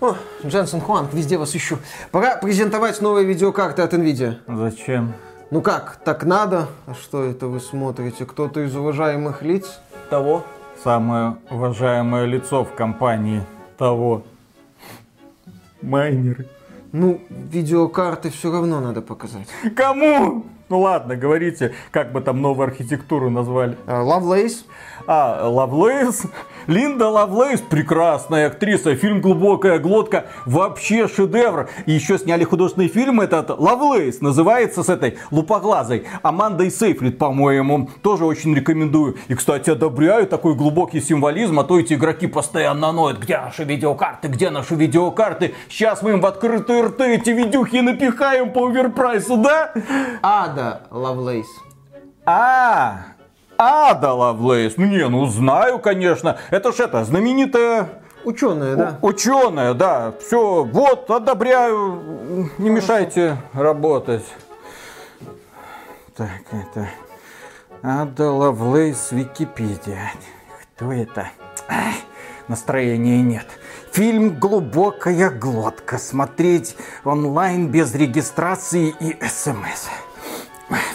О, Дженсен Хуанг, везде вас ищу. Пора презентовать новые видеокарты от NVIDIA. Зачем? Ну как, так надо? А что это вы смотрите? Кто-то из уважаемых лиц? Того? Самое уважаемое лицо в компании того. Майнеры. Ну, видеокарты все равно надо показать. Кому? Ну ладно, говорите, как бы там новую архитектуру назвали. Лавлейс. А, Лавлейс? Линда Лавлейс, прекрасная актриса, фильм «Глубокая глотка», вообще шедевр. И еще сняли художественный фильм этот Лавлейс, называется с этой лупоглазой. Амандой Сейфрид, по-моему, тоже очень рекомендую. И, кстати, одобряю такой глубокий символизм, а то эти игроки постоянно ноют, где наши видеокарты, где наши видеокарты. Сейчас мы им в открытые рты эти видюхи напихаем по overprice у, да? Ада Лавлейс. А, Ада Лавлейс. Ну не, ну знаю, конечно. Это ж это, знаменитая Ученая, да? Ученая, да. Все, вот, одобряю. Не мешайте работать. Так, это... Ада Лавлейс Википедия. Кто это? Ай, настроения нет. Фильм «Глубокая глотка». Смотреть онлайн без регистрации и смс.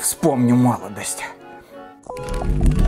Вспомню молодость. Thank you.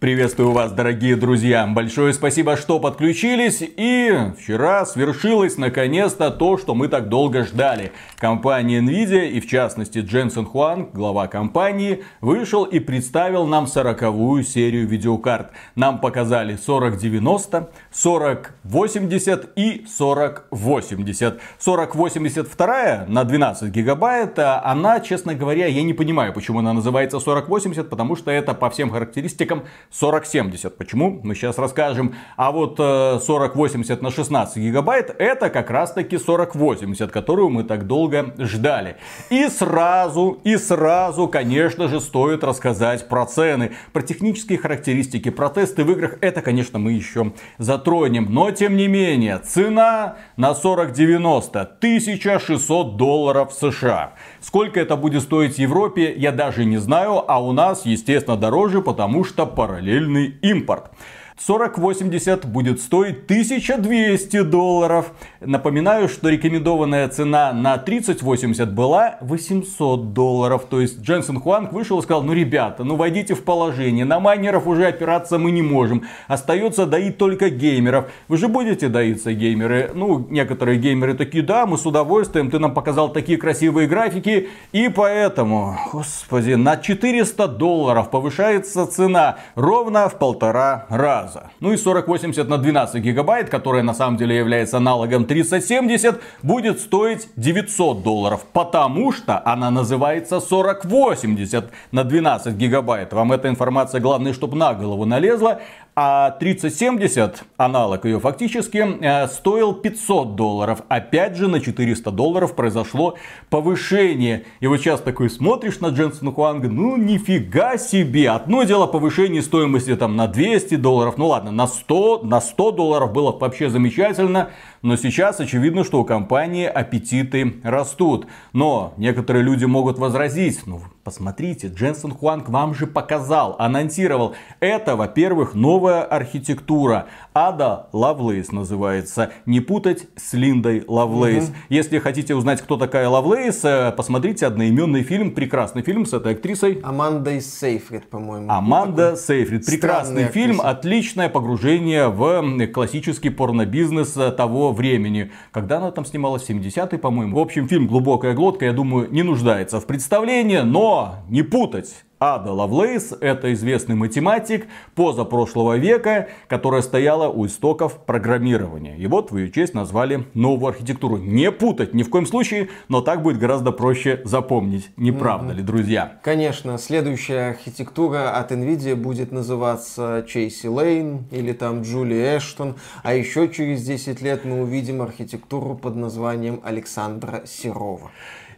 Приветствую вас, дорогие друзья. Большое спасибо, что подключились. И вчера свершилось наконец-то то, что мы так долго ждали. Компания Nvidia и в частности Дженсен Хуанг, глава компании, вышел и представил нам 40-вую серию видеокарт. Нам показали 4090, 4080 и 4080. 4082 на 12 гигабайт, а она, честно говоря, я не понимаю, почему она называется 4080, потому что это по всем характеристикам 4070. Почему? Мы сейчас расскажем. А вот 4080 на 16 гигабайт это как раз таки 4080, которую мы так долго ждали. И сразу, и сразу, конечно же, стоит рассказать про цены, про технические характеристики, про тесты в играх. Это, конечно, мы еще затронем. Но, тем не менее, цена на 4090 1600 долларов США. Сколько это будет стоить Европе, я даже не знаю, а у нас, естественно, дороже, потому что параллельный импорт. 4080 будет стоить 1200 долларов. Напоминаю, что рекомендованная цена на 3080 была 800 долларов. То есть Дженсен Хуанг вышел и сказал, ну ребята, ну войдите в положение. На майнеров уже опираться мы не можем. Остается доить только геймеров. Вы же будете доиться геймеры? Ну, некоторые геймеры такие, да, мы с удовольствием. Ты нам показал такие красивые графики. И поэтому, господи, на 400 долларов повышается цена ровно в полтора раза раза. Ну и 4080 на 12 гигабайт, которая на самом деле является аналогом 3070, будет стоить 900 долларов, потому что она называется 4080 на 12 гигабайт. Вам эта информация главное, чтобы на голову налезла. А 3070, аналог ее фактически, э, стоил 500 долларов. Опять же, на 400 долларов произошло повышение. И вот сейчас такой смотришь на Дженсона Хуанга, ну нифига себе. Одно дело повышение стоимости там на 200 долларов, ну ладно, на 100, на 100 долларов было вообще замечательно. Но сейчас очевидно, что у компании аппетиты растут. Но некоторые люди могут возразить, ну посмотрите, Дженсен Хуанг вам же показал, анонсировал. Это, во-первых, новая архитектура. Ада Лавлейс называется. Не путать с Линдой Лавлейс. Угу. Если хотите узнать, кто такая Лавлейс, э, посмотрите одноименный фильм, прекрасный фильм с этой актрисой. Амандой Сейфрид, по-моему. Аманда Сейфрид. Прекрасный фильм, отличное погружение в классический порнобизнес того времени. Когда она там снималась, в 70-е, по-моему. В общем, фильм «Глубокая глотка», я думаю, не нуждается в представлении, но не путать Ада Лавлейс – это известный математик позапрошлого века, которая стояла у истоков программирования. И вот в ее честь назвали новую архитектуру. Не путать ни в коем случае, но так будет гораздо проще запомнить. Не правда mm-hmm. ли, друзья? Конечно, следующая архитектура от NVIDIA будет называться Чейси Лейн или там Джули Эштон. А еще через 10 лет мы увидим архитектуру под названием Александра Серова.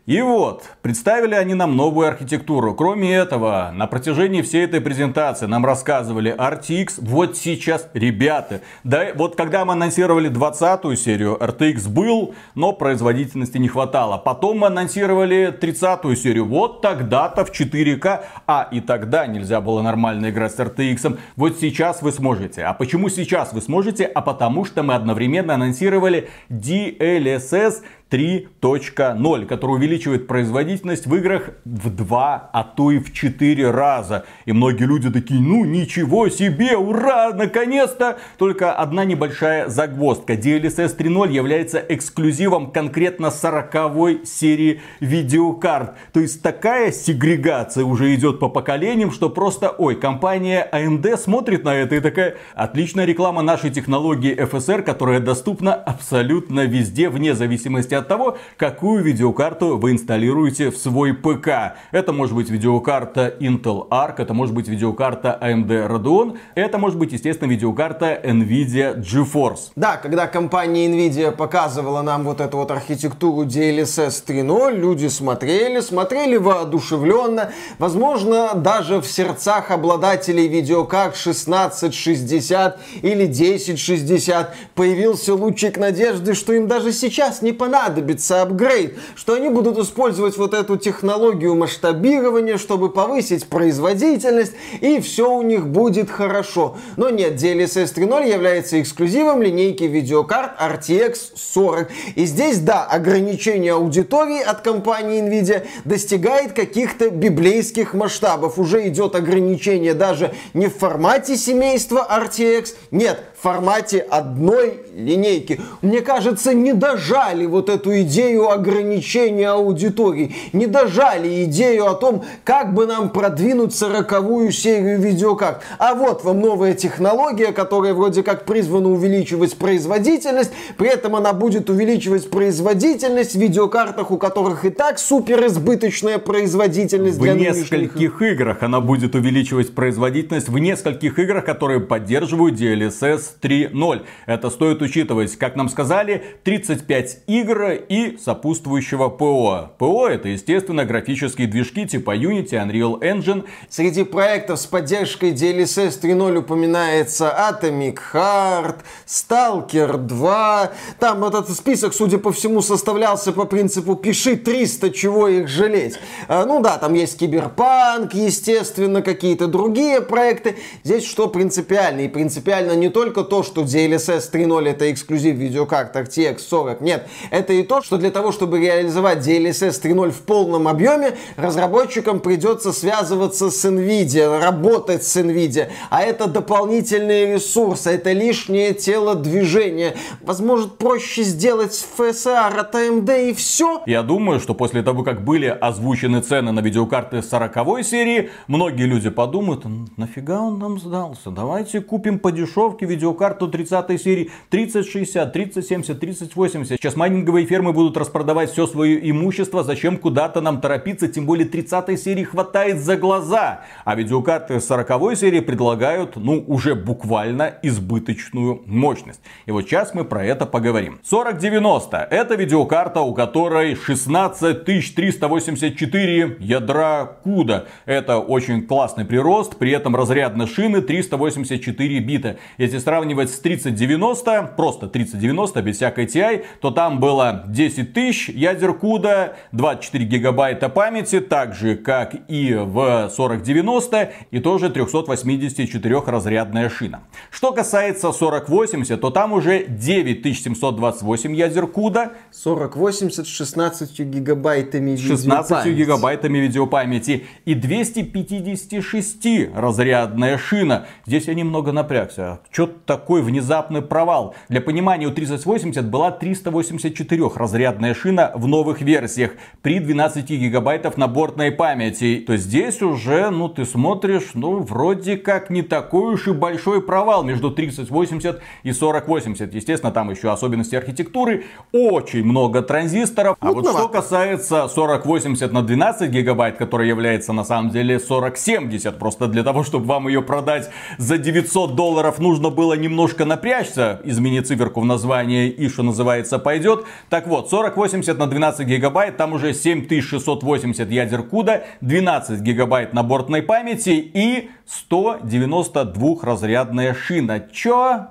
И вот, представили они нам новую архитектуру. Кроме этого, на протяжении всей этой презентации нам рассказывали RTX. Вот сейчас, ребята, да, вот когда мы анонсировали 20 серию, RTX был, но производительности не хватало. Потом мы анонсировали 30 серию. Вот тогда-то в 4К, а и тогда нельзя было нормально играть с RTX. Вот сейчас вы сможете. А почему сейчас вы сможете? А потому что мы одновременно анонсировали DLSS 3.0, который увеличивает производительность в играх в 2, а то и в 4 раза. И многие люди такие, ну ничего себе, ура, наконец-то! Только одна небольшая загвоздка. DLSS 3.0 является эксклюзивом конкретно 40 серии видеокарт. То есть такая сегрегация уже идет по поколениям, что просто, ой, компания AMD смотрит на это и такая, отличная реклама нашей технологии FSR, которая доступна абсолютно везде, вне зависимости от от того, какую видеокарту вы инсталируете в свой ПК. Это может быть видеокарта Intel Arc, это может быть видеокарта AMD Radeon, это может быть, естественно, видеокарта Nvidia GeForce. Да, когда компания Nvidia показывала нам вот эту вот архитектуру DLSS 3.0, люди смотрели, смотрели воодушевленно, возможно, даже в сердцах обладателей видеокарт 1660 или 1060 появился лучик надежды, что им даже сейчас не понадобится понадобится апгрейд, что они будут использовать вот эту технологию масштабирования, чтобы повысить производительность, и все у них будет хорошо. Но нет, DLSS 3.0 является эксклюзивом линейки видеокарт RTX 40. И здесь, да, ограничение аудитории от компании Nvidia достигает каких-то библейских масштабов. Уже идет ограничение даже не в формате семейства RTX, нет, в формате одной линейки. Мне кажется, не дожали вот эту идею ограничения аудитории, не дожали идею о том, как бы нам продвинуть сороковую серию видеокарт. А вот вам новая технология, которая вроде как призвана увеличивать производительность, при этом она будет увеличивать производительность в видеокартах, у которых и так супер избыточная производительность в для нескольких играх она будет увеличивать производительность в нескольких играх, которые поддерживают DLSS 3.0. Это стоит учитывать, как нам сказали, 35 игр и сопутствующего ПО. ПО это, естественно, графические движки типа Unity, Unreal Engine. Среди проектов с поддержкой DLSS 3.0 упоминается Atomic Heart, Stalker 2. Там этот список, судя по всему, составлялся по принципу «пиши 300, чего их жалеть». А, ну да, там есть Киберпанк, естественно, какие-то другие проекты. Здесь что принципиально? И принципиально не только то, что DLSS 3.0 это эксклюзив видеокарт RTX 40. Нет, это и то, что для того, чтобы реализовать DLSS 3.0 в полном объеме, разработчикам придется связываться с NVIDIA, работать с NVIDIA. А это дополнительные ресурсы, это лишнее телодвижение. Возможно, проще сделать FSR от AMD и все. Я думаю, что после того, как были озвучены цены на видеокарты 40 серии, многие люди подумают, нафига он нам сдался? Давайте купим по дешевке видеокарту 30 серии 3060, 3070, 3080. Сейчас майнинговые фермы будут распродавать все свое имущество, зачем куда-то нам торопиться, тем более 30 серии хватает за глаза. А видеокарты 40 серии предлагают, ну, уже буквально избыточную мощность. И вот сейчас мы про это поговорим. 4090 это видеокарта, у которой 16384 ядра CUDA. Это очень классный прирост, при этом разряд на шины 384 бита. Если сравнивать с 3090, просто 3090 без всякой TI, то там было 10 тысяч ядер CUDA, 24 гигабайта памяти, так же как и в 4090 и тоже 384 разрядная шина. Что касается 4080, то там уже 9728 ядер CUDA. 4080 с 16 гигабайтами 16 гигабайтами видеопамяти и 256 разрядная шина. Здесь я немного напрягся. Что такой внезапный провал? Для понимания, у 3080 была 384 разрядная шина в новых версиях при 12 гигабайтов наборной памяти. То здесь уже, ну ты смотришь, ну вроде как не такой уж и большой провал между 3080 и 4080. Естественно, там еще особенности архитектуры, очень много транзисторов. А вот что касается 4080 на 12 гигабайт, которая является на самом деле 4070, просто для того, чтобы вам ее продать за 900 долларов, нужно было было немножко напрячься, измени циферку в название и, что называется, пойдет. Так вот, 4080 на 12 гигабайт, там уже 7680 ядер CUDA, 12 гигабайт наборной памяти и 192 разрядная шина. Чё?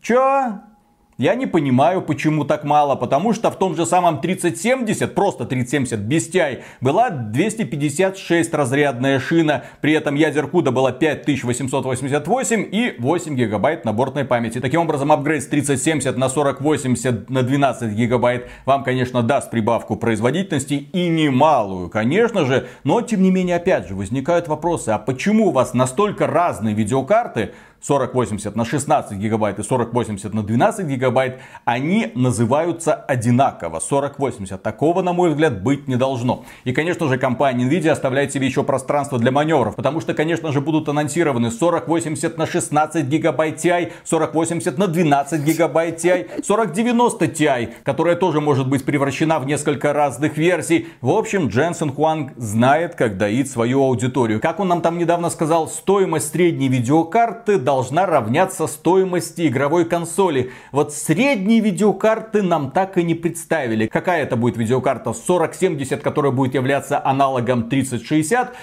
Чё? Я не понимаю, почему так мало, потому что в том же самом 3070, просто 3070 без TI, была 256 разрядная шина, при этом ядер CUDA была 5888 и 8 гигабайт наборной памяти. Таким образом, апгрейд с 3070 на 4080 на 12 гигабайт вам, конечно, даст прибавку производительности и немалую, конечно же, но тем не менее, опять же, возникают вопросы, а почему у вас настолько разные видеокарты, 4080 на 16 гигабайт и 4080 на 12 гигабайт, они называются одинаково. 4080. Такого, на мой взгляд, быть не должно. И, конечно же, компания Nvidia оставляет себе еще пространство для маневров. Потому что, конечно же, будут анонсированы 4080 на 16 гигабайт Ti, 4080 на 12 гигабайт Ti, 4090 Ti, которая тоже может быть превращена в несколько разных версий. В общем, Дженсен Хуанг знает, как доить свою аудиторию. Как он нам там недавно сказал, стоимость средней видеокарты должна равняться стоимости игровой консоли. Вот средние видеокарты нам так и не представили. Какая это будет видеокарта 4070, которая будет являться аналогом 3060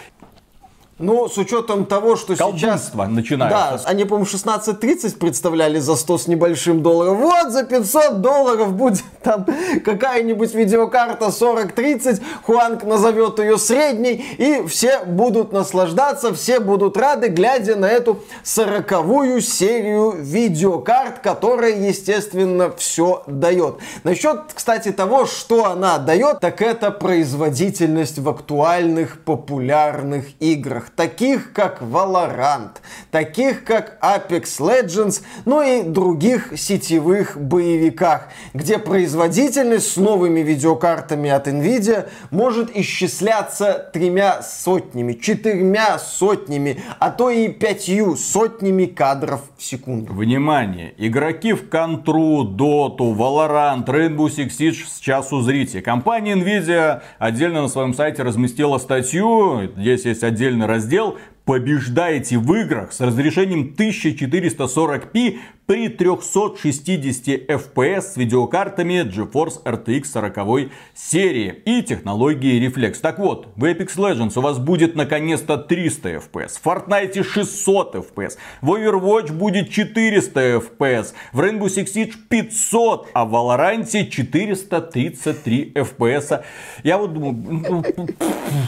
ну, с учетом того, что сейчас... начинается. Да, они, по-моему, 16.30 представляли за 100 с небольшим долларов. Вот, за 500 долларов будет там какая-нибудь видеокарта 4030. Хуанг назовет ее средней. И все будут наслаждаться, все будут рады, глядя на эту сороковую серию видеокарт, которая, естественно, все дает. Насчет, кстати, того, что она дает, так это производительность в актуальных популярных играх таких как Valorant, таких как Apex Legends, ну и других сетевых боевиках, где производительность с новыми видеокартами от Nvidia может исчисляться тремя сотнями, четырьмя сотнями, а то и пятью сотнями кадров в секунду. Внимание! Игроки в Контру, Доту, Valorant, Rainbow Six Siege сейчас узрите. Компания Nvidia отдельно на своем сайте разместила статью, здесь есть отдельный раздел раздел побеждаете в играх с разрешением 1440p при 360 FPS с видеокартами GeForce RTX 40 серии и технологии Reflex. Так вот, в Apex Legends у вас будет наконец-то 300 FPS, в Fortnite 600 FPS, в Overwatch будет 400 FPS, в Rainbow Six Siege 500, а в Valorant 433 FPS. Я вот думаю... Ну,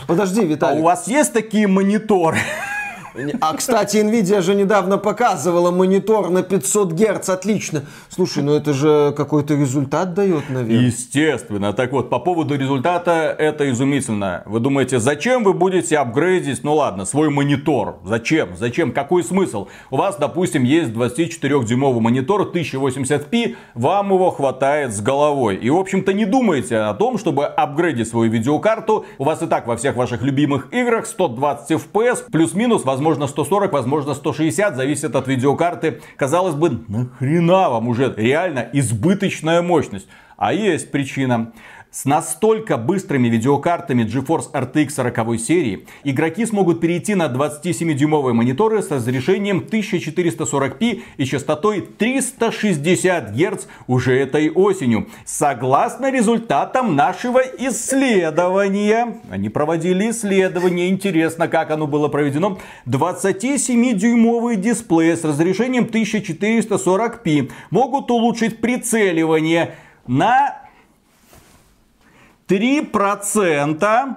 Подожди, Виталий. А у вас есть такие мониторы? А, кстати, Nvidia же недавно показывала монитор на 500 Гц. Отлично. Слушай, ну это же какой-то результат дает, наверное. Естественно. Так вот, по поводу результата, это изумительно. Вы думаете, зачем вы будете апгрейдить, ну ладно, свой монитор? Зачем? Зачем? Какой смысл? У вас, допустим, есть 24-дюймовый монитор 1080p, вам его хватает с головой. И, в общем-то, не думайте о том, чтобы апгрейдить свою видеокарту. У вас и так во всех ваших любимых играх 120 FPS, плюс-минус, возможно, возможно 140, возможно 160, зависит от видеокарты. Казалось бы, нахрена вам уже реально избыточная мощность? А есть причина. С настолько быстрыми видеокартами GeForce RTX 40 серии игроки смогут перейти на 27-дюймовые мониторы с разрешением 1440p и частотой 360 Гц уже этой осенью. Согласно результатам нашего исследования, они проводили исследование, интересно, как оно было проведено, 27-дюймовые дисплеи с разрешением 1440p могут улучшить прицеливание на 3%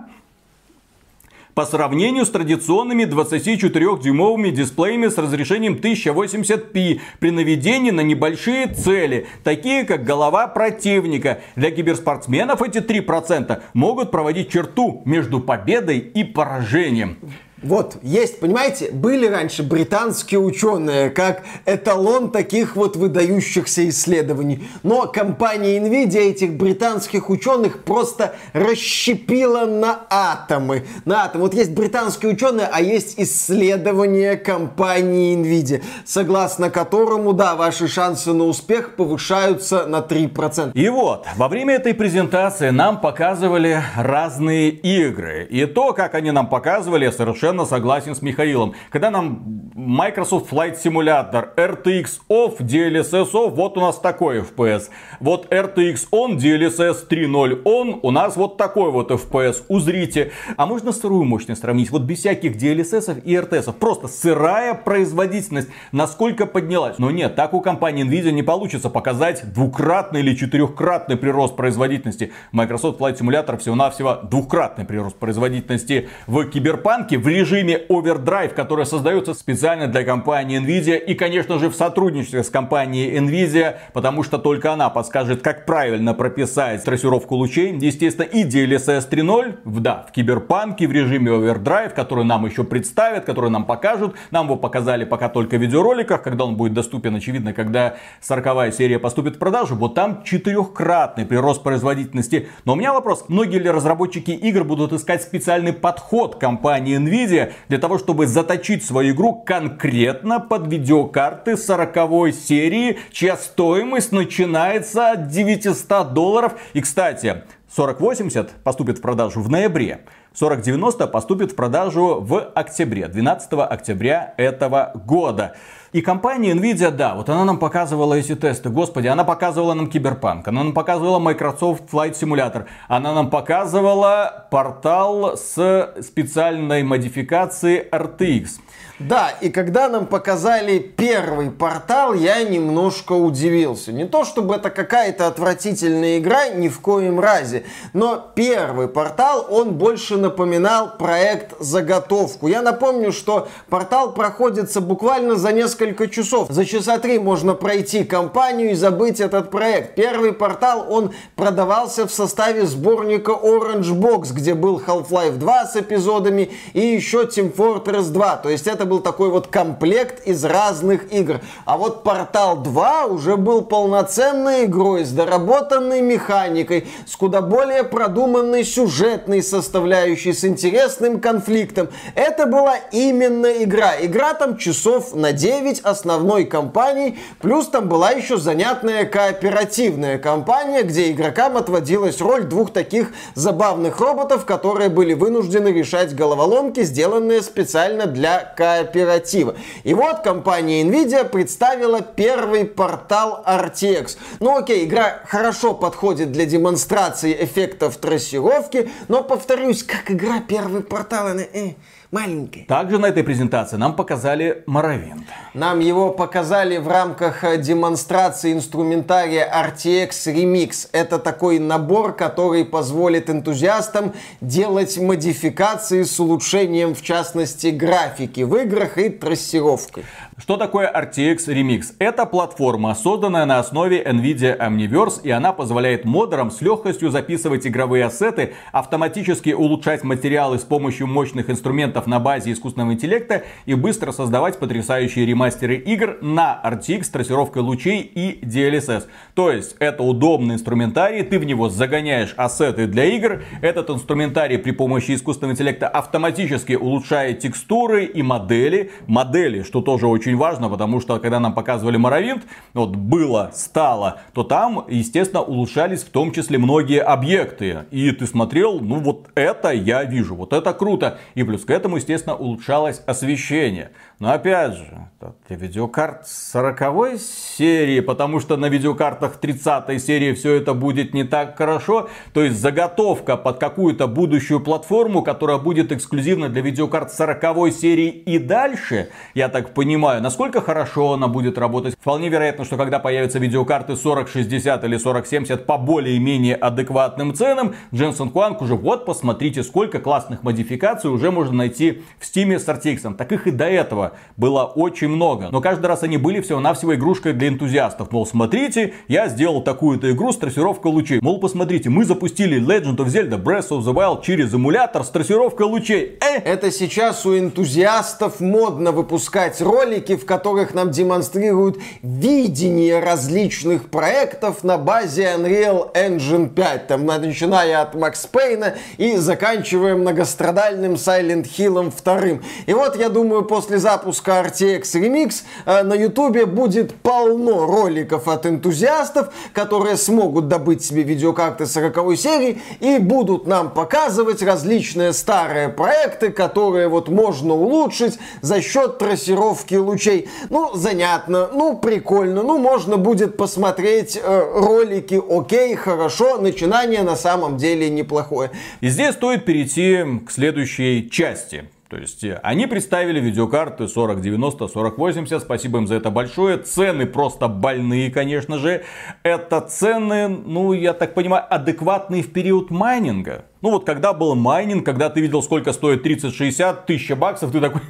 по сравнению с традиционными 24-дюймовыми дисплеями с разрешением 1080p при наведении на небольшие цели, такие как голова противника. Для киберспортсменов эти 3% могут проводить черту между победой и поражением. Вот, есть, понимаете, были раньше британские ученые, как эталон таких вот выдающихся исследований. Но компания Nvidia этих британских ученых просто расщепила на атомы. На атомы. Вот есть британские ученые, а есть исследования компании Nvidia, согласно которому, да, ваши шансы на успех повышаются на 3%. И вот, во время этой презентации нам показывали разные игры. И то, как они нам показывали, совершенно совершенно согласен с Михаилом. Когда нам Microsoft Flight Simulator, RTX off, DLSS off, вот у нас такой FPS. Вот RTX on, DLSS 3.0 on, у нас вот такой вот FPS. Узрите. А можно сырую мощность сравнить? Вот без всяких DLSS и RTS. Просто сырая производительность. Насколько поднялась? Но нет, так у компании Nvidia не получится показать двукратный или четырехкратный прирост производительности. Microsoft Flight Simulator всего-навсего двухкратный прирост производительности в киберпанке в режиме Overdrive, который создается специально для компании Nvidia и, конечно же, в сотрудничестве с компанией Nvidia, потому что только она подскажет, как правильно прописать трассировку лучей. Естественно, и DLSS 3.0, да, в киберпанке в режиме Overdrive, который нам еще представят, который нам покажут. Нам его показали пока только в видеороликах, когда он будет доступен, очевидно, когда 40 серия поступит в продажу. Вот там четырехкратный прирост производительности. Но у меня вопрос, многие ли разработчики игр будут искать специальный подход компании Nvidia для того, чтобы заточить свою игру конкретно под видеокарты 40 серии, чья стоимость начинается от 900 долларов. И, кстати, 4080 поступит в продажу в ноябре. 4090 поступит в продажу в октябре, 12 октября этого года. И компания Nvidia, да, вот она нам показывала эти тесты. Господи, она показывала нам Киберпанк, она нам показывала Microsoft Flight Simulator, она нам показывала портал с специальной модификацией RTX. Да, и когда нам показали первый портал, я немножко удивился. Не то, чтобы это какая-то отвратительная игра, ни в коем разе, но первый портал, он больше напоминал проект заготовку. Я напомню, что портал проходится буквально за несколько часов. За часа три можно пройти кампанию и забыть этот проект. Первый портал, он продавался в составе сборника Orange Box, где был Half-Life 2 с эпизодами и еще Team Fortress 2. То есть это это был такой вот комплект из разных игр. А вот Портал 2 уже был полноценной игрой с доработанной механикой, с куда более продуманной сюжетной составляющей, с интересным конфликтом. Это была именно игра. Игра там часов на 9 основной кампании, плюс там была еще занятная кооперативная кампания, где игрокам отводилась роль двух таких забавных роботов, которые были вынуждены решать головоломки, сделанные специально для кооператива кооператива. И вот компания Nvidia представила первый портал RTX. Ну окей, игра хорошо подходит для демонстрации эффектов трассировки, но повторюсь, как игра первый портал, она... Э, маленькой. Также на этой презентации нам показали Моровинт. Нам его показали в рамках э, демонстрации инструментария RTX Remix. Это такой набор, который позволит энтузиастам делать модификации с улучшением, в частности, графики в играх и трассировкой. Что такое RTX Remix? Это платформа, созданная на основе NVIDIA Omniverse, и она позволяет модерам с легкостью записывать игровые ассеты, автоматически улучшать материалы с помощью мощных инструментов на базе искусственного интеллекта и быстро создавать потрясающие ремастеры игр на RTX с трассировкой лучей и DLSS. То есть это удобный инструментарий, ты в него загоняешь ассеты для игр, этот инструментарий при помощи искусственного интеллекта автоматически улучшает текстуры и модели, модели, что тоже очень важно, потому что когда нам показывали Моровинт, вот было, стало, то там, естественно, улучшались в том числе многие объекты. И ты смотрел, ну вот это я вижу, вот это круто. И плюс к этому, естественно, улучшалось освещение. Но опять же, для видеокарт 40 серии, потому что на видеокартах 30 серии все это будет не так хорошо. То есть заготовка под какую-то будущую платформу, которая будет эксклюзивна для видеокарт 40 серии и дальше, я так понимаю, насколько хорошо она будет работать. Вполне вероятно, что когда появятся видеокарты 4060 или 4070 по более-менее адекватным ценам, Jensen Huang уже вот посмотрите, сколько классных модификаций уже можно найти в Steam с RTX. Таких и до этого было очень много. Но каждый раз они были всего-навсего игрушкой для энтузиастов. Мол, смотрите, я сделал такую-то игру с трассировкой лучей. Мол, посмотрите, мы запустили Legend of Zelda Breath of the Wild через эмулятор с трассировкой лучей. Э! Это сейчас у энтузиастов модно выпускать ролики, в которых нам демонстрируют видение различных проектов на базе Unreal Engine 5. Там, начиная от Макс Пейна и заканчивая многострадальным Silent Hill 2. И вот, я думаю, послезавтра запуска RTX Remix на YouTube будет полно роликов от энтузиастов, которые смогут добыть себе видеокарты 40 серии и будут нам показывать различные старые проекты, которые вот можно улучшить за счет трассировки лучей. Ну, занятно, ну, прикольно, ну, можно будет посмотреть э, ролики, окей, хорошо, начинание на самом деле неплохое. И здесь стоит перейти к следующей части. То есть э, они представили видеокарты 4090, 4080, спасибо им за это большое. Цены просто больные, конечно же. Это цены, ну, я так понимаю, адекватные в период майнинга. Ну вот когда был майнинг, когда ты видел, сколько стоит 3060 тысяч баксов, ты такой,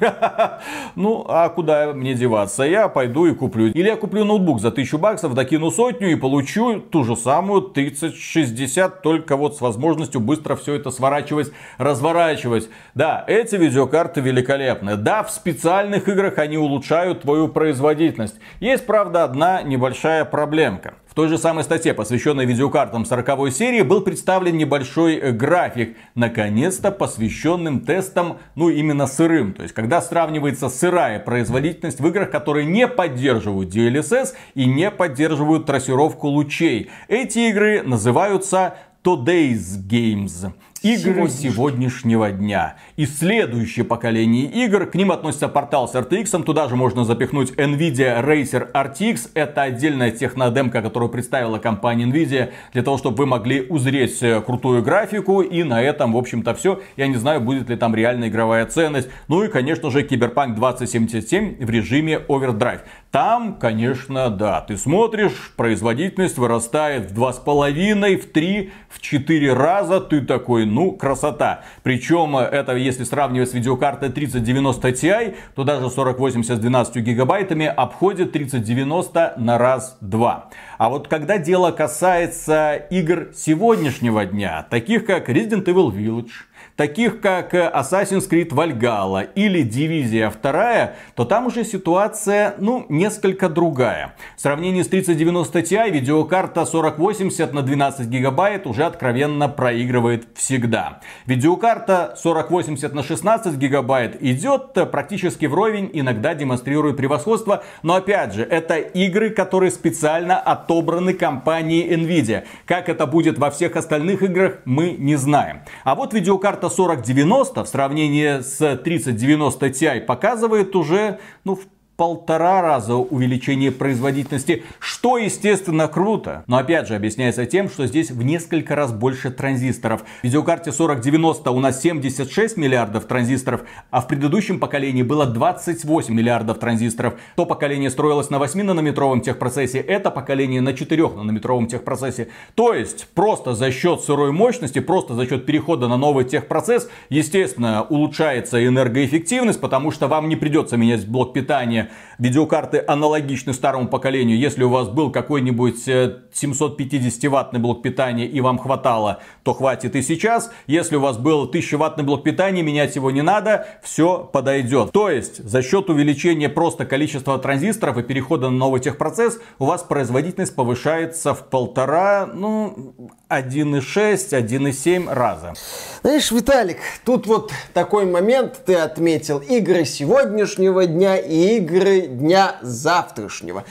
ну а куда мне деваться? Я пойду и куплю. Или я куплю ноутбук за 1000 баксов, докину сотню и получу ту же самую 3060, только вот с возможностью быстро все это сворачивать, разворачивать. Да, эти видеокарты великолепны. Да, в специальных играх они улучшают твою производительность. Есть, правда, одна небольшая проблемка. Той же самой статье, посвященной видеокартам 40 серии, был представлен небольшой э, график, наконец-то посвященным тестам, ну именно сырым. То есть, когда сравнивается сырая производительность в играх, которые не поддерживают DLSS и не поддерживают трассировку лучей. Эти игры называются Today's Games игры сегодняшнего дня. И следующее поколение игр, к ним относится портал с RTX, туда же можно запихнуть Nvidia Racer RTX. Это отдельная технодемка, которую представила компания Nvidia, для того, чтобы вы могли узреть э, крутую графику. И на этом, в общем-то, все. Я не знаю, будет ли там реальная игровая ценность. Ну и, конечно же, Cyberpunk 2077 в режиме Overdrive. Там, конечно, да, ты смотришь, производительность вырастает в 2,5, в 3, в 4 раза. Ты такой, ну, красота. Причем это, если сравнивать с видеокартой 3090 Ti, то даже 4080 с 12 гигабайтами обходит 3090 на раз-два. А вот когда дело касается игр сегодняшнего дня, таких как Resident Evil Village, таких как Assassin's Creed Valhalla или Дивизия 2, то там уже ситуация, ну, несколько другая. В сравнении с 3090 Ti видеокарта 4080 на 12 гигабайт уже откровенно проигрывает всегда. Видеокарта 4080 на 16 гигабайт идет практически вровень, иногда демонстрирует превосходство, но опять же, это игры, которые специально отобраны компанией Nvidia. Как это будет во всех остальных играх, мы не знаем. А вот видеокарта карта 4090 в сравнении с 3090 Ti показывает уже ну, в полтора раза увеличение производительности, что, естественно, круто. Но опять же объясняется тем, что здесь в несколько раз больше транзисторов. В видеокарте 4090 у нас 76 миллиардов транзисторов, а в предыдущем поколении было 28 миллиардов транзисторов. То поколение строилось на 8-нанометровом техпроцессе, это поколение на 4-нанометровом техпроцессе. То есть, просто за счет сырой мощности, просто за счет перехода на новый техпроцесс, естественно, улучшается энергоэффективность, потому что вам не придется менять блок питания видеокарты аналогичны старому поколению. Если у вас был какой-нибудь 750-ваттный э, блок питания и вам хватало, то хватит и сейчас. Если у вас был 1000-ваттный блок питания, менять его не надо, все подойдет. То есть, за счет увеличения просто количества транзисторов и перехода на новый техпроцесс, у вас производительность повышается в полтора, ну, 1,6, 1,7 раза. Знаешь, Виталик, тут вот такой момент ты отметил. Игры сегодняшнего дня и игры дня завтрашнего.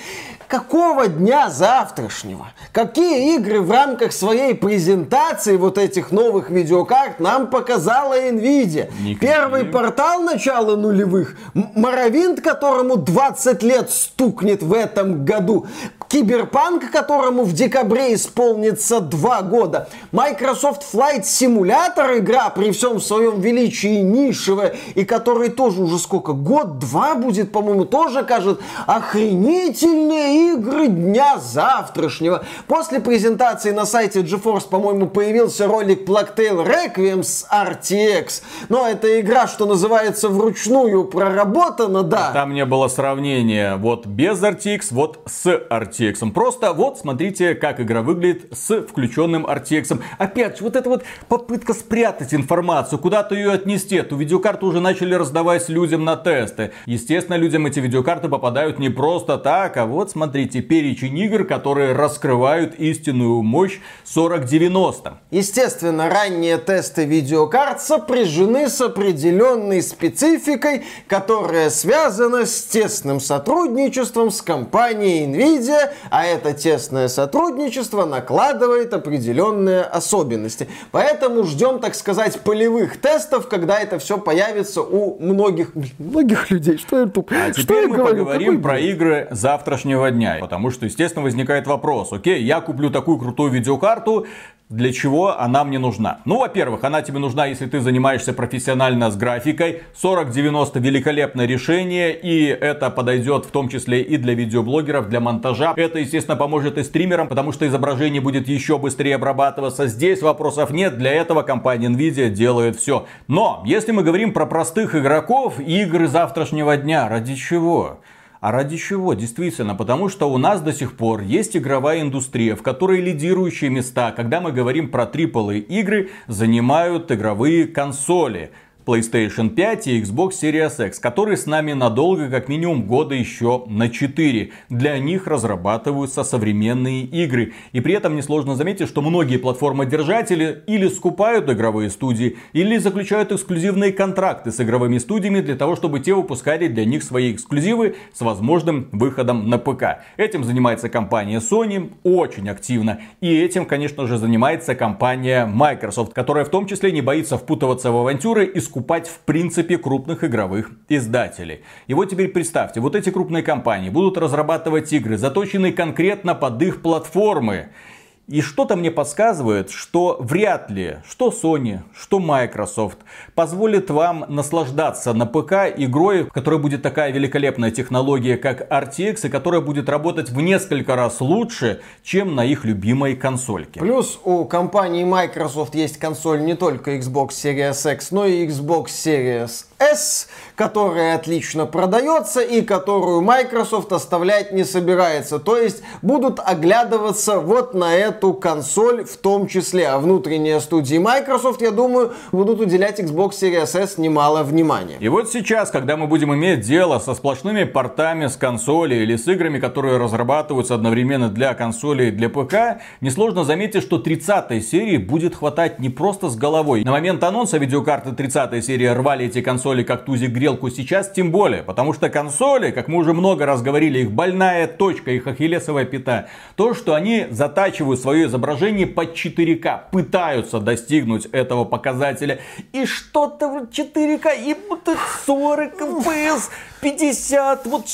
Какого дня завтрашнего? Какие игры в рамках своей презентации вот этих новых видеокарт нам показала Nvidia? Никаких. Первый портал начала нулевых, Моровинт, которому 20 лет стукнет в этом году, Киберпанк, которому в декабре исполнится 2 года, Microsoft Flight Simulator игра при всем своем величии нишевая, и который тоже уже сколько, год-два будет, по-моему, тоже кажет охренительные игры дня завтрашнего. После презентации на сайте GeForce, по-моему, появился ролик Tale Requiem с RTX. Но это игра, что называется, вручную проработана, да. Там не было сравнения вот без RTX, вот с RTX. Просто вот смотрите, как игра выглядит с включенным RTX. Опять вот эта вот попытка спрятать информацию, куда-то ее отнести. Эту видеокарту уже начали раздавать людям на тесты. Естественно, людям эти видеокарты попадают не просто так, а вот смотрите, перечень игр, которые раскрывают истинную мощь 4090. Естественно, ранние тесты видеокарт сопряжены с определенной спецификой, которая связана с тесным сотрудничеством с компанией Nvidia, а это тесное сотрудничество накладывает определенные особенности. Поэтому ждем, так сказать, полевых тестов, когда это все появится у многих, многих людей. Что я тут? А что теперь я мы говорю? поговорим Какой про игры завтрашнего дня. Потому что, естественно, возникает вопрос. Окей, я куплю такую крутую видеокарту, для чего она мне нужна? Ну, во-первых, она тебе нужна, если ты занимаешься профессионально с графикой. 4090 великолепное решение, и это подойдет в том числе и для видеоблогеров, для монтажа. Это, естественно, поможет и стримерам, потому что изображение будет еще быстрее обрабатываться. Здесь вопросов нет, для этого компания Nvidia делает все. Но, если мы говорим про простых игроков, игры завтрашнего дня, ради чего? А ради чего? Действительно, потому что у нас до сих пор есть игровая индустрия, в которой лидирующие места, когда мы говорим про AAA игры, занимают игровые консоли. PlayStation 5 и Xbox Series X, которые с нами надолго, как минимум года еще на 4. Для них разрабатываются современные игры. И при этом несложно заметить, что многие платформодержатели или скупают игровые студии, или заключают эксклюзивные контракты с игровыми студиями для того, чтобы те выпускали для них свои эксклюзивы с возможным выходом на ПК. Этим занимается компания Sony очень активно. И этим, конечно же, занимается компания Microsoft, которая в том числе не боится впутываться в авантюры и скупать в принципе крупных игровых издателей. И вот теперь представьте, вот эти крупные компании будут разрабатывать игры, заточенные конкретно под их платформы. И что-то мне подсказывает, что вряд ли, что Sony, что Microsoft позволит вам наслаждаться на ПК игрой, в которой будет такая великолепная технология, как RTX, и которая будет работать в несколько раз лучше, чем на их любимой консольке. Плюс у компании Microsoft есть консоль не только Xbox Series X, но и Xbox Series S, которая отлично продается и которую Microsoft оставлять не собирается. То есть будут оглядываться вот на эту консоль в том числе. А внутренние студии Microsoft, я думаю, будут уделять Xbox Series S немало внимания. И вот сейчас, когда мы будем иметь дело со сплошными портами с консоли или с играми, которые разрабатываются одновременно для консоли и для ПК, несложно заметить, что 30 серии будет хватать не просто с головой. На момент анонса видеокарты 30 серии рвали эти консоли как тузик грелку сейчас, тем более. Потому что консоли, как мы уже много раз говорили, их больная точка, их ахиллесовая пята. То, что они затачивают свое изображение под 4К, пытаются достигнуть этого показателя. И что-то вот 4К, и вот 40 FPS, 50, вот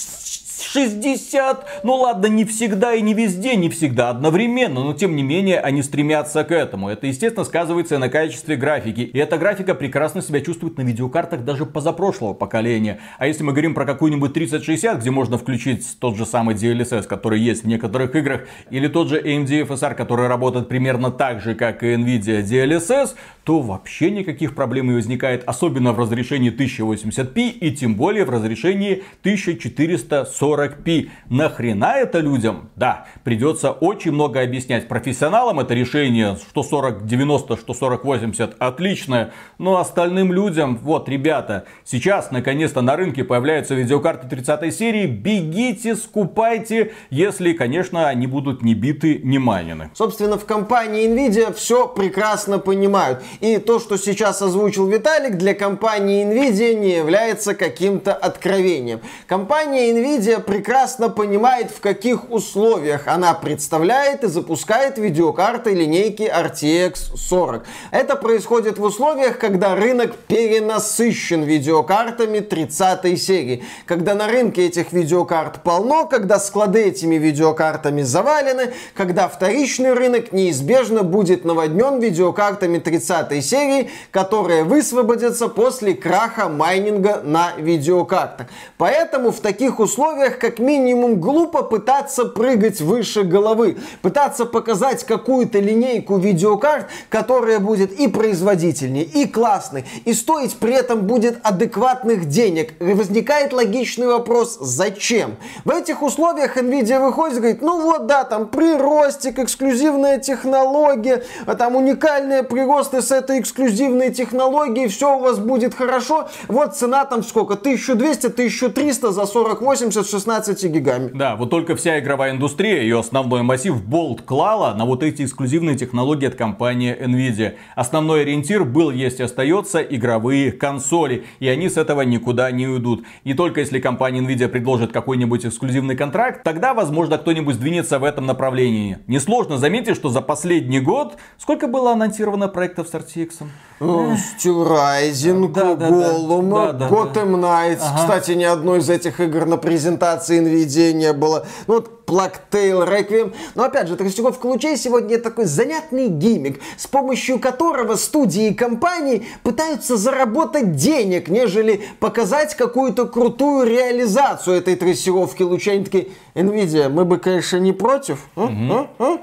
60. Ну ладно, не всегда и не везде, не всегда одновременно, но тем не менее они стремятся к этому. Это, естественно, сказывается на качестве графики. И эта графика прекрасно себя чувствует на видеокартах даже позапрошлого поколения. А если мы говорим про какую-нибудь 3060, где можно включить тот же самый DLSS, который есть в некоторых играх, или тот же AMD FSR, который работает примерно так же, как и Nvidia DLSS, то вообще никаких проблем не возникает, особенно в разрешении 1080p и тем более в разрешении 1440p. Нахрена это людям? Да, придется очень много объяснять. Профессионалам это решение, что 4090, что 4080 отличное, но остальным людям, вот, ребята, сейчас наконец-то на рынке появляются видеокарты 30 серии, бегите, скупайте, если, конечно, они будут не биты, не майнены. Собственно, в компании Nvidia все прекрасно понимают. И то, что сейчас озвучил Виталик, для компании Nvidia не является каким-то откровением. Компания Nvidia прекрасно понимает, в каких условиях она представляет и запускает видеокарты линейки RTX 40. Это происходит в условиях, когда рынок перенасыщен видеокартами 30 серии. Когда на рынке этих видеокарт полно, когда склады этими видеокартами завалены, когда вторичный рынок неизбежно будет наводнен видеокартами 30 30 серии, которые высвободятся после краха майнинга на видеокартах. Поэтому в таких условиях как минимум глупо пытаться прыгать выше головы, пытаться показать какую-то линейку видеокарт, которая будет и производительнее, и классной, и стоить при этом будет адекватных денег. И возникает логичный вопрос, зачем? В этих условиях Nvidia выходит и говорит, ну вот да, там приростик, эксклюзивная технология, а там уникальные приросты с этой эксклюзивной технологией, все у вас будет хорошо. Вот цена там сколько? 1200-1300 за 4080 с 16 гигами. Да, вот только вся игровая индустрия, ее основной массив болт клала на вот эти эксклюзивные технологии от компании Nvidia. Основной ориентир был, есть и остается, игровые консоли. И они с этого никуда не уйдут. И только если компания Nvidia предложит какой-нибудь эксклюзивный контракт, тогда, возможно, кто-нибудь сдвинется в этом направлении. Несложно заметить, что за последний год сколько было анонсировано проектов с RTX? Steel Rising, да, Gollum, да, да, Gotham Knights. Ага. Кстати, ни одной из этих игр на презентации NVIDIA не было. Ну вот Tale Requiem. Но опять же, Тростюков Лучей сегодня такой занятный гиммик, с помощью которого студии и компании пытаются заработать денег, нежели показать какую-то крутую реализацию этой трассировки лучей. Они такие, Nvidia, мы бы, конечно, не против. А? Угу. А? А?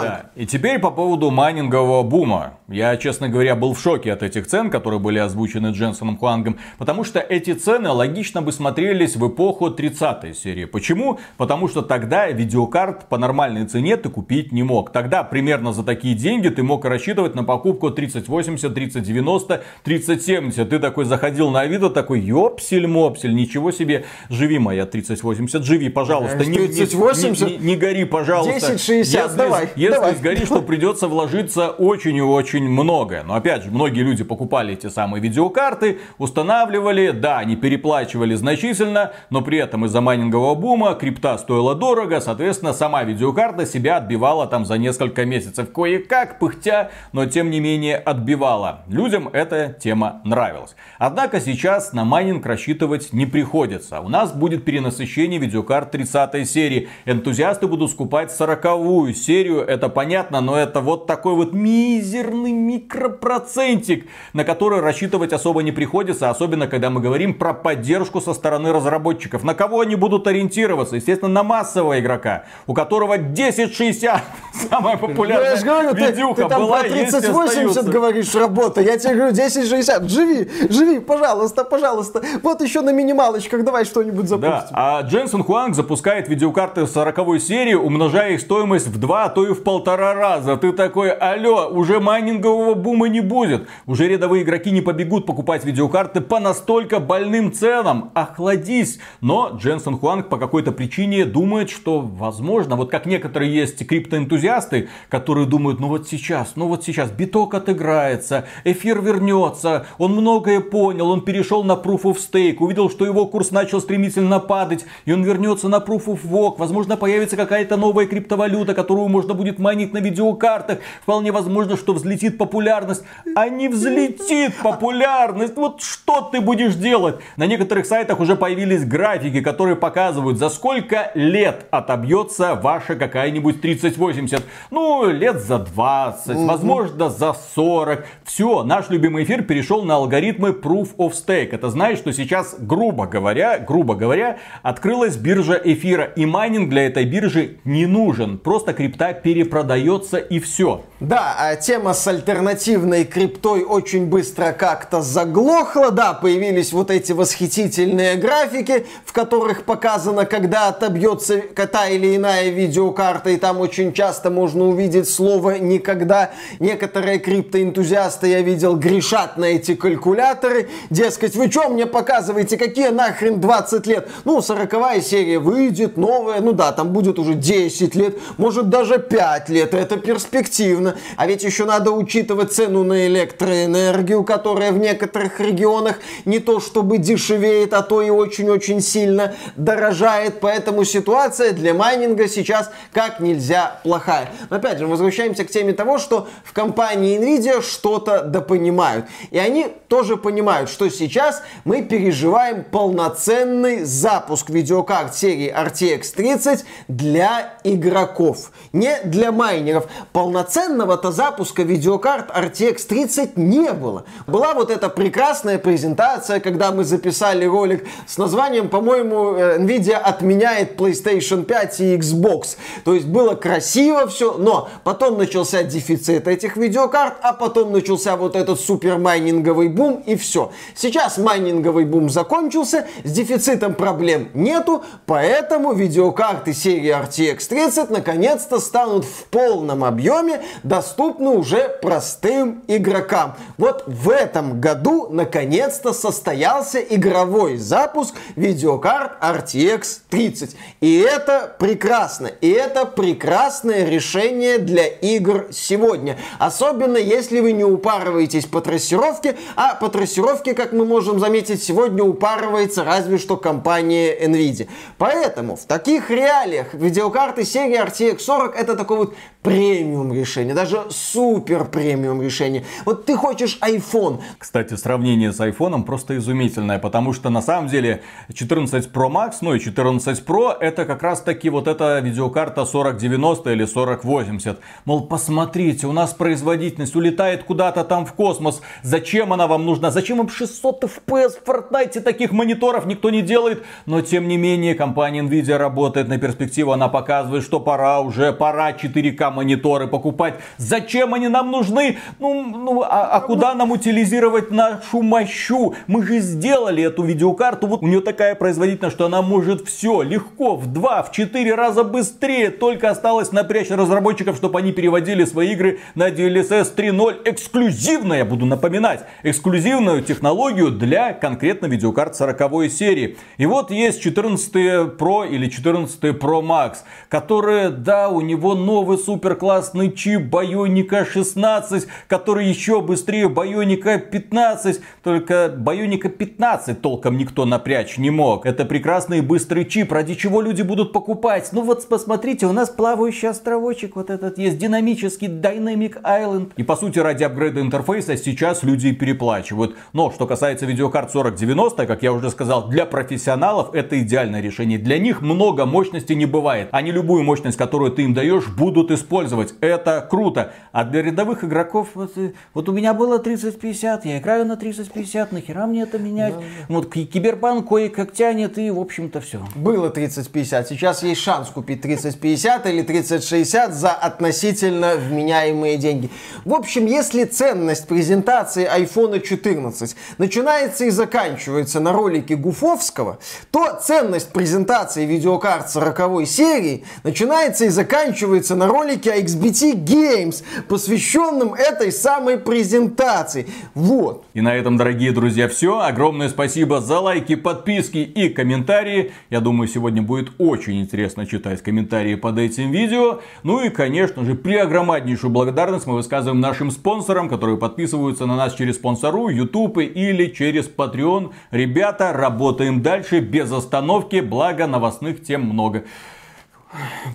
Да. И теперь по поводу майнингового бума. Я, честно говоря, был в шоке от этих цен, которые были озвучены Дженсоном Хуангом, потому что эти цены логично бы смотрелись в эпоху 30-й серии. Почему? Потому что тогда видеокарт по нормальной цене ты купить не мог. Тогда примерно за такие деньги ты мог рассчитывать на покупку 3080, 3090, 3070. Ты такой заходил на Авито, такой, ёпсель-мопсель, ничего себе, живи моя 3080, живи, пожалуйста, 3080? Не, не, не, не гори, пожалуйста. 1060, давай. Если давай, сгоришь, то придется вложиться очень и очень многое. Но опять же, многие люди покупали эти самые видеокарты, устанавливали, да, они переплачивали значительно, но при этом из-за майнингового бума крипта стоила дорого, соответственно, сама видеокарта себя отбивала там за несколько месяцев. Кое-как, пыхтя, но тем не менее отбивала. Людям эта тема нравилась. Однако сейчас на майнинг рассчитывать не приходится. У нас будет перенасыщение видеокарт 30 серии. Энтузиасты будут скупать 40 серию это понятно, но это вот такой вот мизерный микропроцентик, на который рассчитывать особо не приходится, особенно когда мы говорим про поддержку со стороны разработчиков. На кого они будут ориентироваться? Естественно, на массового игрока, у которого 1060 самая популярная ну, говорю, видюха ты, ты там была, про 3080 говоришь работа, я тебе говорю 1060, живи, живи, пожалуйста, пожалуйста. Вот еще на минималочках давай что-нибудь запустим. Да, а Дженсен Хуанг запускает видеокарты 40 серии, умножая их стоимость в 2, а то и в полтора раза. Ты такой, алло, уже майнингового бума не будет. Уже рядовые игроки не побегут покупать видеокарты по настолько больным ценам. Охладись. Но Дженсен Хуанг по какой-то причине думает, что возможно, вот как некоторые есть криптоэнтузиасты, которые думают, ну вот сейчас, ну вот сейчас биток отыграется, эфир вернется, он многое понял, он перешел на Proof of Stake, увидел, что его курс начал стремительно падать, и он вернется на Proof of Work, возможно появится какая-то новая криптовалюта, которую можно будет манить на видеокартах. Вполне возможно, что взлетит популярность. А не взлетит популярность. Вот что ты будешь делать? На некоторых сайтах уже появились графики, которые показывают, за сколько лет отобьется ваша какая-нибудь 3080. Ну, лет за 20, угу. возможно, за 40. Все, наш любимый эфир перешел на алгоритмы Proof of Stake. Это значит, что сейчас, грубо говоря, грубо говоря, открылась биржа эфира. И майнинг для этой биржи не нужен. Просто крипта перепродается и все. Да, а тема с альтернативной криптой очень быстро как-то заглохла. Да, появились вот эти восхитительные графики, в которых показано, когда отобьется та или иная видеокарта, и там очень часто можно увидеть слово «никогда». Некоторые криптоэнтузиасты, я видел, грешат на эти калькуляторы. Дескать, вы что мне показываете, какие нахрен 20 лет? Ну, 40 серия выйдет, новая, ну да, там будет уже 10 лет, может даже 5 лет. Это перспективно. А ведь еще надо учитывать цену на электроэнергию, которая в некоторых регионах не то чтобы дешевеет, а то и очень-очень сильно дорожает. Поэтому ситуация для майнинга сейчас как нельзя плохая. Но опять же, возвращаемся к теме того, что в компании Nvidia что-то допонимают. И они тоже понимают, что сейчас мы переживаем полноценный запуск видеокарт серии RTX 30 для игроков. Не для майнеров. Полноценного-то запуска видеокарт RTX 30 не было. Была вот эта прекрасная презентация, когда мы записали ролик с названием, по-моему, э, Nvidia отменяет PlayStation 5 и Xbox. То есть было красиво все, но потом начался дефицит этих видеокарт, а потом начался вот этот супер майнинговый бум и все. Сейчас майнинговый бум закончился, с дефицитом проблем нету, поэтому видеокарты серии RTX 30 наконец-то станут в полном объеме доступны уже простым игрокам. Вот в этом году наконец-то состоялся игровой запуск видеокарт RTX 30. И это прекрасно. И это прекрасное решение для игр сегодня. Особенно если вы не упарываетесь по трассировке, а по трассировке, как мы можем заметить, сегодня упарывается разве что компания Nvidia. Поэтому в таких реалиях видеокарты серии RTX 40 это такой вот премиум решение, даже супер премиум решение. Вот ты хочешь iPhone. Кстати, сравнение с iPhone просто изумительное, потому что на самом деле 14 Pro Max, ну и 14 Pro это как раз таки вот эта видеокарта 4090 или 4080. Мол, посмотрите, у нас производительность улетает куда-то там в космос. Зачем она вам нужна? Зачем им 600 FPS в Fortnite? Таких мониторов никто не делает. Но тем не менее, компания Nvidia работает на перспективу. Она показывает, что пора уже, пора 4К мониторы покупать. Зачем они нам нужны? Ну, ну а, а куда нам утилизировать нашу мощу? Мы же сделали эту видеокарту. Вот у нее такая производительность, что она может все легко в 2, в 4 раза быстрее. Только осталось напрячь разработчиков, чтобы они переводили свои игры на DLSS 3.0 эксклюзивно, я буду напоминать, эксклюзивную технологию для конкретно видеокарт 40 серии. И вот есть 14 Pro или 14 Pro Max, которые, да, у него новый супер классный чип Байоника 16, который еще быстрее Байоника 15. Только Байоника 15 толком никто напрячь не мог. Это прекрасный быстрый чип, ради чего люди будут покупать. Ну вот посмотрите, у нас плавающий островочек вот этот есть, динамический Dynamic Island. И по сути ради апгрейда интерфейса сейчас люди переплачивают. Но что касается видеокарт 4090, как я уже сказал, для профессионалов это идеальное решение. Для них много мощности не бывает. Они любую мощность, которую ты им даешь, будут использовать. Это круто. А для рядовых игроков, вот, э, вот у меня было 3050, я играю на 3050, нахера мне это менять? Да. Вот кибербанк кое-как тянет и в общем-то все. Было 3050, сейчас есть шанс купить 3050 или 3060 за относительно вменяемые деньги. В общем, если ценность презентации iPhone 14 начинается и заканчивается на ролике Гуфовского, то ценность презентации видеокарт 40 серии начинается и заканчивается на ролике ролике XBT Games, посвященном этой самой презентации. Вот. И на этом, дорогие друзья, все. Огромное спасибо за лайки, подписки и комментарии. Я думаю, сегодня будет очень интересно читать комментарии под этим видео. Ну и, конечно же, преогромаднейшую благодарность мы высказываем нашим спонсорам, которые подписываются на нас через спонсору, YouTube или через Patreon. Ребята, работаем дальше без остановки, благо новостных тем много.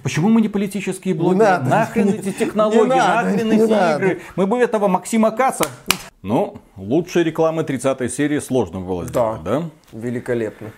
Почему мы не политические блогеры? Не надо. Нахрен эти технологии, не нахрен эти надо. игры. Мы бы этого Максима Каца. Ну, лучшей рекламы 30 серии сложно было сделать, да? да? Великолепно.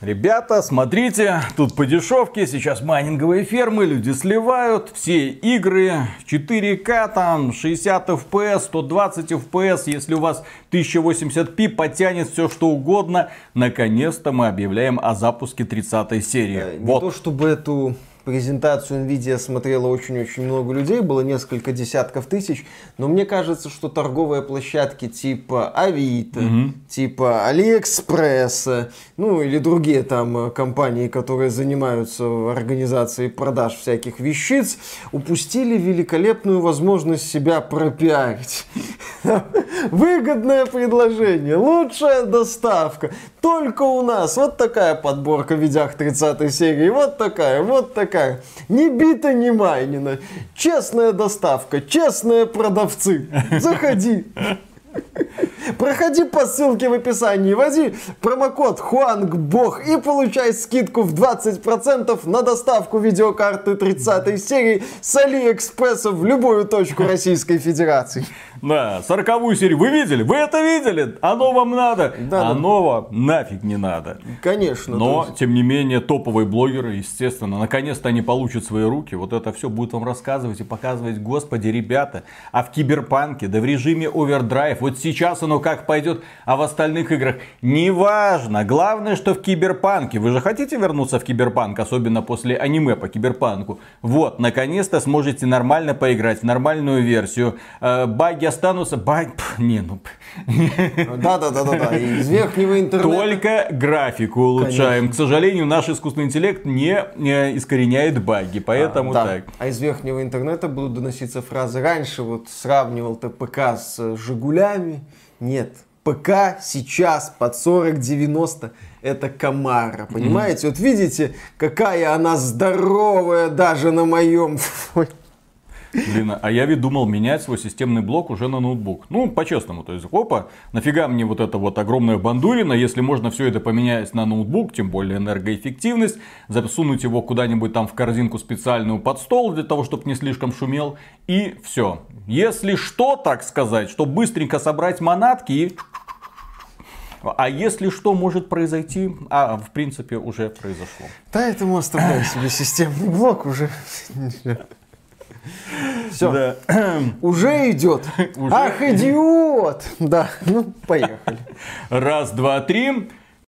Ребята, смотрите, тут по дешевке, сейчас майнинговые фермы, люди сливают, все игры 4К, там 60 FPS, 120 FPS, если у вас 1080p, потянет все что угодно. Наконец-то мы объявляем о запуске 30 серии. Э, не вот. то чтобы эту презентацию Nvidia смотрело очень-очень много людей, было несколько десятков тысяч, но мне кажется, что торговые площадки типа Авито, угу. типа Алиэкспресса, ну или другие там компании, которые занимаются организацией продаж всяких вещиц, упустили великолепную возможность себя пропиарить. Выгодное предложение, лучшая доставка, только у нас. Вот такая подборка в видях 30 серии, вот такая, вот такая такая, не бита, не майнина, честная доставка, честные продавцы, заходи. Проходи по ссылке в описании, вводи промокод Хуанг Бог и получай скидку в 20% на доставку видеокарты 30 серии с Алиэкспресса в любую точку Российской Федерации. Да, сороковую серию вы видели? Вы это видели? Оно вам надо? Да, Оно вам нафиг не надо. Конечно. Но, есть- тем не менее, топовые блогеры, естественно, наконец-то они получат свои руки. Вот это все будут вам рассказывать и показывать. Господи, ребята, а в Киберпанке, да в режиме овердрайв, вот сейчас оно как пойдет, а в остальных играх неважно. Главное, что в Киберпанке. Вы же хотите вернуться в Киберпанк, особенно после аниме по Киберпанку. Вот, наконец-то сможете нормально поиграть в нормальную версию. Э, Баги останутся... Пф, Не, ну... Да-да-да-да-да. Из верхнего интернета. Только графику улучшаем. К сожалению, наш искусственный интеллект не, не искореняет баги, поэтому да. так. А из верхнего интернета будут доноситься фразы. Раньше вот сравнивал ты ПК с Жигулями. Нет. ПК сейчас под 40-90 это Камара, понимаете? Вот видите, какая она здоровая даже на моем фоне. Блин, а я ведь думал менять свой системный блок уже на ноутбук. Ну, по-честному, то есть, опа, нафига мне вот это вот огромная бандурина, если можно все это поменять на ноутбук, тем более энергоэффективность, засунуть его куда-нибудь там в корзинку специальную под стол для того, чтобы не слишком шумел, и все. Если что, так сказать, чтобы быстренько собрать манатки и... А если что может произойти, а в принципе уже произошло. Поэтому оставляю себе системный блок уже. Все, Да. уже идет. Уже. Ах, идиот! Да, ну, поехали. Раз, два, три.